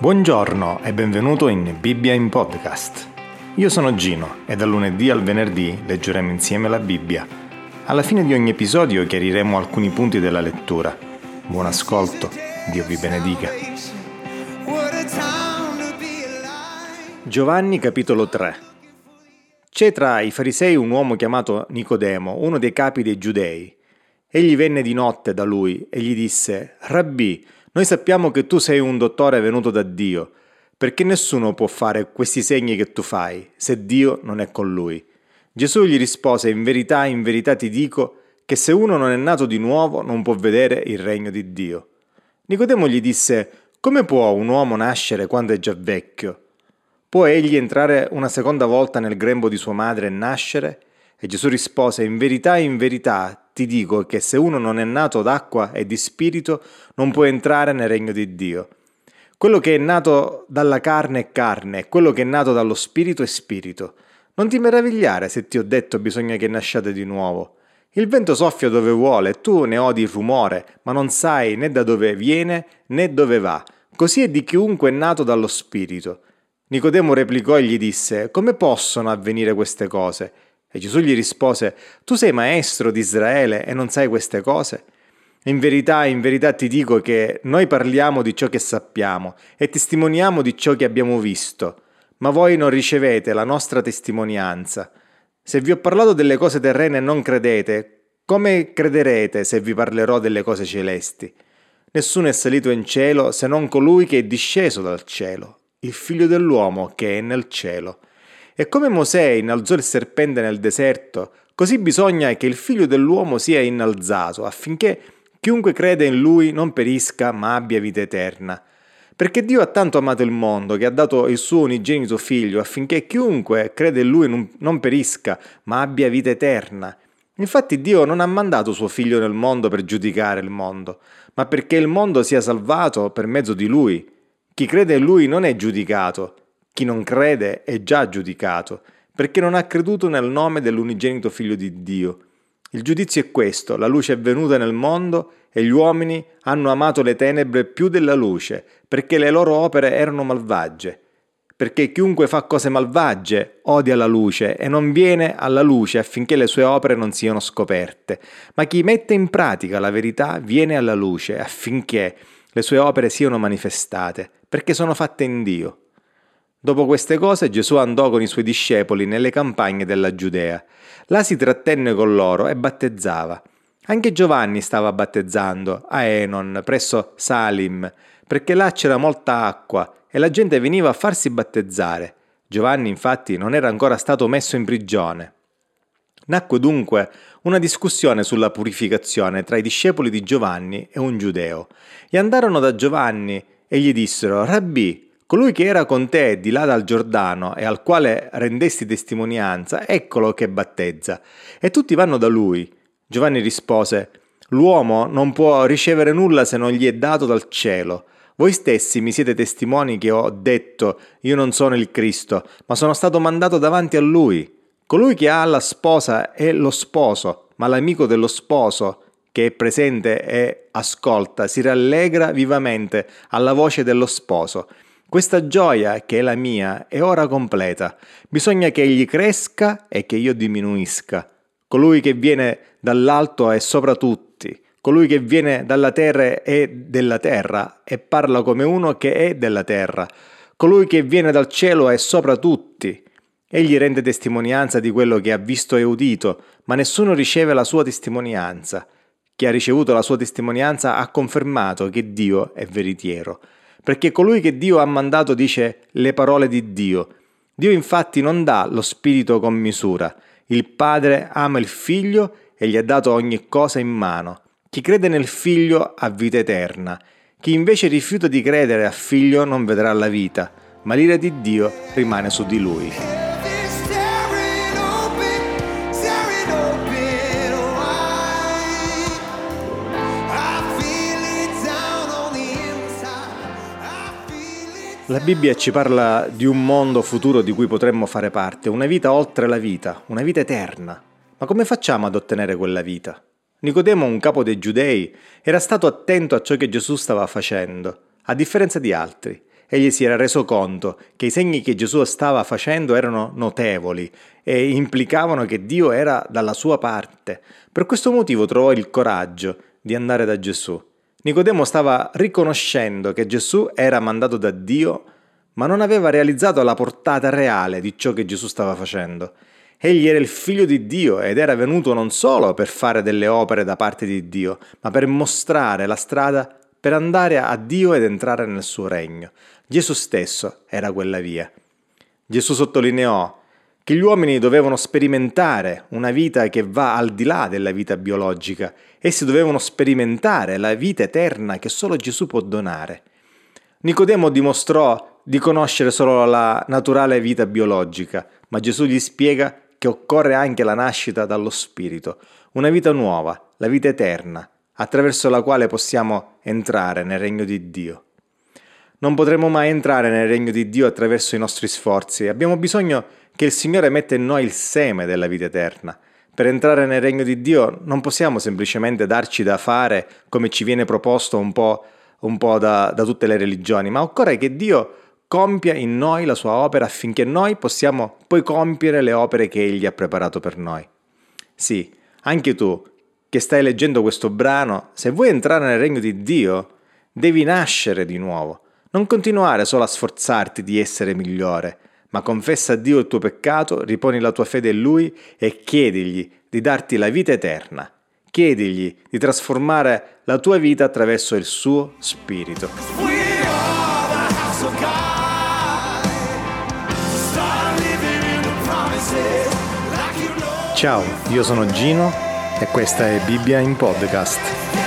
Buongiorno e benvenuto in Bibbia in Podcast. Io sono Gino e dal lunedì al venerdì leggeremo insieme la Bibbia. Alla fine di ogni episodio chiariremo alcuni punti della lettura. Buon ascolto, Dio vi benedica. Giovanni capitolo 3 C'è tra i farisei un uomo chiamato Nicodemo, uno dei capi dei giudei. Egli venne di notte da lui e gli disse, Rabbì, noi sappiamo che tu sei un dottore venuto da Dio, perché nessuno può fare questi segni che tu fai, se Dio non è con lui. Gesù gli rispose, in verità, in verità ti dico, che se uno non è nato di nuovo non può vedere il regno di Dio. Nicodemo gli disse, come può un uomo nascere quando è già vecchio? Può egli entrare una seconda volta nel grembo di sua madre e nascere? E Gesù rispose, In verità, in verità ti dico che se uno non è nato d'acqua e di spirito, non può entrare nel regno di Dio. Quello che è nato dalla carne è carne, quello che è nato dallo spirito è spirito. Non ti meravigliare se ti ho detto bisogna che nasciate di nuovo. Il vento soffia dove vuole, tu ne odi il rumore, ma non sai né da dove viene né dove va. Così è di chiunque è nato dallo spirito. Nicodemo replicò e gli disse: Come possono avvenire queste cose? E Gesù gli rispose, Tu sei maestro di Israele e non sai queste cose? In verità, in verità ti dico che noi parliamo di ciò che sappiamo e testimoniamo di ciò che abbiamo visto, ma voi non ricevete la nostra testimonianza. Se vi ho parlato delle cose terrene e non credete, come crederete se vi parlerò delle cose celesti? Nessuno è salito in cielo se non colui che è disceso dal cielo, il figlio dell'uomo che è nel cielo. E come Mosè innalzò il serpente nel deserto, così bisogna che il figlio dell'uomo sia innalzato, affinché chiunque crede in lui non perisca, ma abbia vita eterna. Perché Dio ha tanto amato il mondo che ha dato il suo unigenito figlio, affinché chiunque crede in lui non perisca, ma abbia vita eterna. Infatti Dio non ha mandato suo figlio nel mondo per giudicare il mondo, ma perché il mondo sia salvato per mezzo di lui. Chi crede in lui non è giudicato, chi non crede è già giudicato, perché non ha creduto nel nome dell'unigenito figlio di Dio. Il giudizio è questo, la luce è venuta nel mondo e gli uomini hanno amato le tenebre più della luce, perché le loro opere erano malvagie. Perché chiunque fa cose malvagie odia la luce e non viene alla luce affinché le sue opere non siano scoperte, ma chi mette in pratica la verità viene alla luce affinché le sue opere siano manifestate, perché sono fatte in Dio. Dopo queste cose Gesù andò con i suoi discepoli nelle campagne della Giudea. Là si trattenne con loro e battezzava. Anche Giovanni stava battezzando a Enon, presso Salim, perché là c'era molta acqua e la gente veniva a farsi battezzare. Giovanni infatti non era ancora stato messo in prigione. Nacque dunque una discussione sulla purificazione tra i discepoli di Giovanni e un giudeo. E andarono da Giovanni e gli dissero, Rabbì, Colui che era con te di là dal Giordano e al quale rendesti testimonianza, eccolo che battezza. E tutti vanno da lui. Giovanni rispose, L'uomo non può ricevere nulla se non gli è dato dal cielo. Voi stessi mi siete testimoni che ho detto, io non sono il Cristo, ma sono stato mandato davanti a lui. Colui che ha la sposa è lo sposo, ma l'amico dello sposo che è presente e ascolta si rallegra vivamente alla voce dello sposo. Questa gioia, che è la mia, è ora completa. Bisogna che egli cresca e che io diminuisca. Colui che viene dall'alto è sopra tutti. Colui che viene dalla terra è della terra e parla come uno che è della terra. Colui che viene dal cielo è sopra tutti. Egli rende testimonianza di quello che ha visto e udito, ma nessuno riceve la sua testimonianza. Chi ha ricevuto la sua testimonianza ha confermato che Dio è veritiero perché colui che Dio ha mandato dice le parole di Dio. Dio infatti non dà lo Spirito con misura. Il Padre ama il Figlio e gli ha dato ogni cosa in mano. Chi crede nel Figlio ha vita eterna. Chi invece rifiuta di credere al Figlio non vedrà la vita, ma l'ira di Dio rimane su di lui. La Bibbia ci parla di un mondo futuro di cui potremmo fare parte, una vita oltre la vita, una vita eterna. Ma come facciamo ad ottenere quella vita? Nicodemo, un capo dei giudei, era stato attento a ciò che Gesù stava facendo, a differenza di altri, egli si era reso conto che i segni che Gesù stava facendo erano notevoli e implicavano che Dio era dalla sua parte. Per questo motivo trovò il coraggio di andare da Gesù. Nicodemo stava riconoscendo che Gesù era mandato da Dio, ma non aveva realizzato la portata reale di ciò che Gesù stava facendo. Egli era il figlio di Dio ed era venuto non solo per fare delle opere da parte di Dio, ma per mostrare la strada per andare a Dio ed entrare nel suo regno. Gesù stesso era quella via. Gesù sottolineò che gli uomini dovevano sperimentare una vita che va al di là della vita biologica. Essi dovevano sperimentare la vita eterna che solo Gesù può donare. Nicodemo dimostrò di conoscere solo la naturale vita biologica, ma Gesù gli spiega che occorre anche la nascita dallo Spirito, una vita nuova, la vita eterna, attraverso la quale possiamo entrare nel regno di Dio. Non potremo mai entrare nel regno di Dio attraverso i nostri sforzi, abbiamo bisogno che il Signore metta in noi il seme della vita eterna. Per entrare nel regno di Dio non possiamo semplicemente darci da fare come ci viene proposto un po', un po da, da tutte le religioni, ma occorre che Dio compia in noi la sua opera affinché noi possiamo poi compiere le opere che Egli ha preparato per noi. Sì, anche tu che stai leggendo questo brano, se vuoi entrare nel regno di Dio, devi nascere di nuovo. Non continuare solo a sforzarti di essere migliore, ma confessa a Dio il tuo peccato, riponi la tua fede in Lui e chiedigli di darti la vita eterna. Chiedigli di trasformare la tua vita attraverso il suo Spirito. Ciao, io sono Gino e questa è Bibbia in podcast.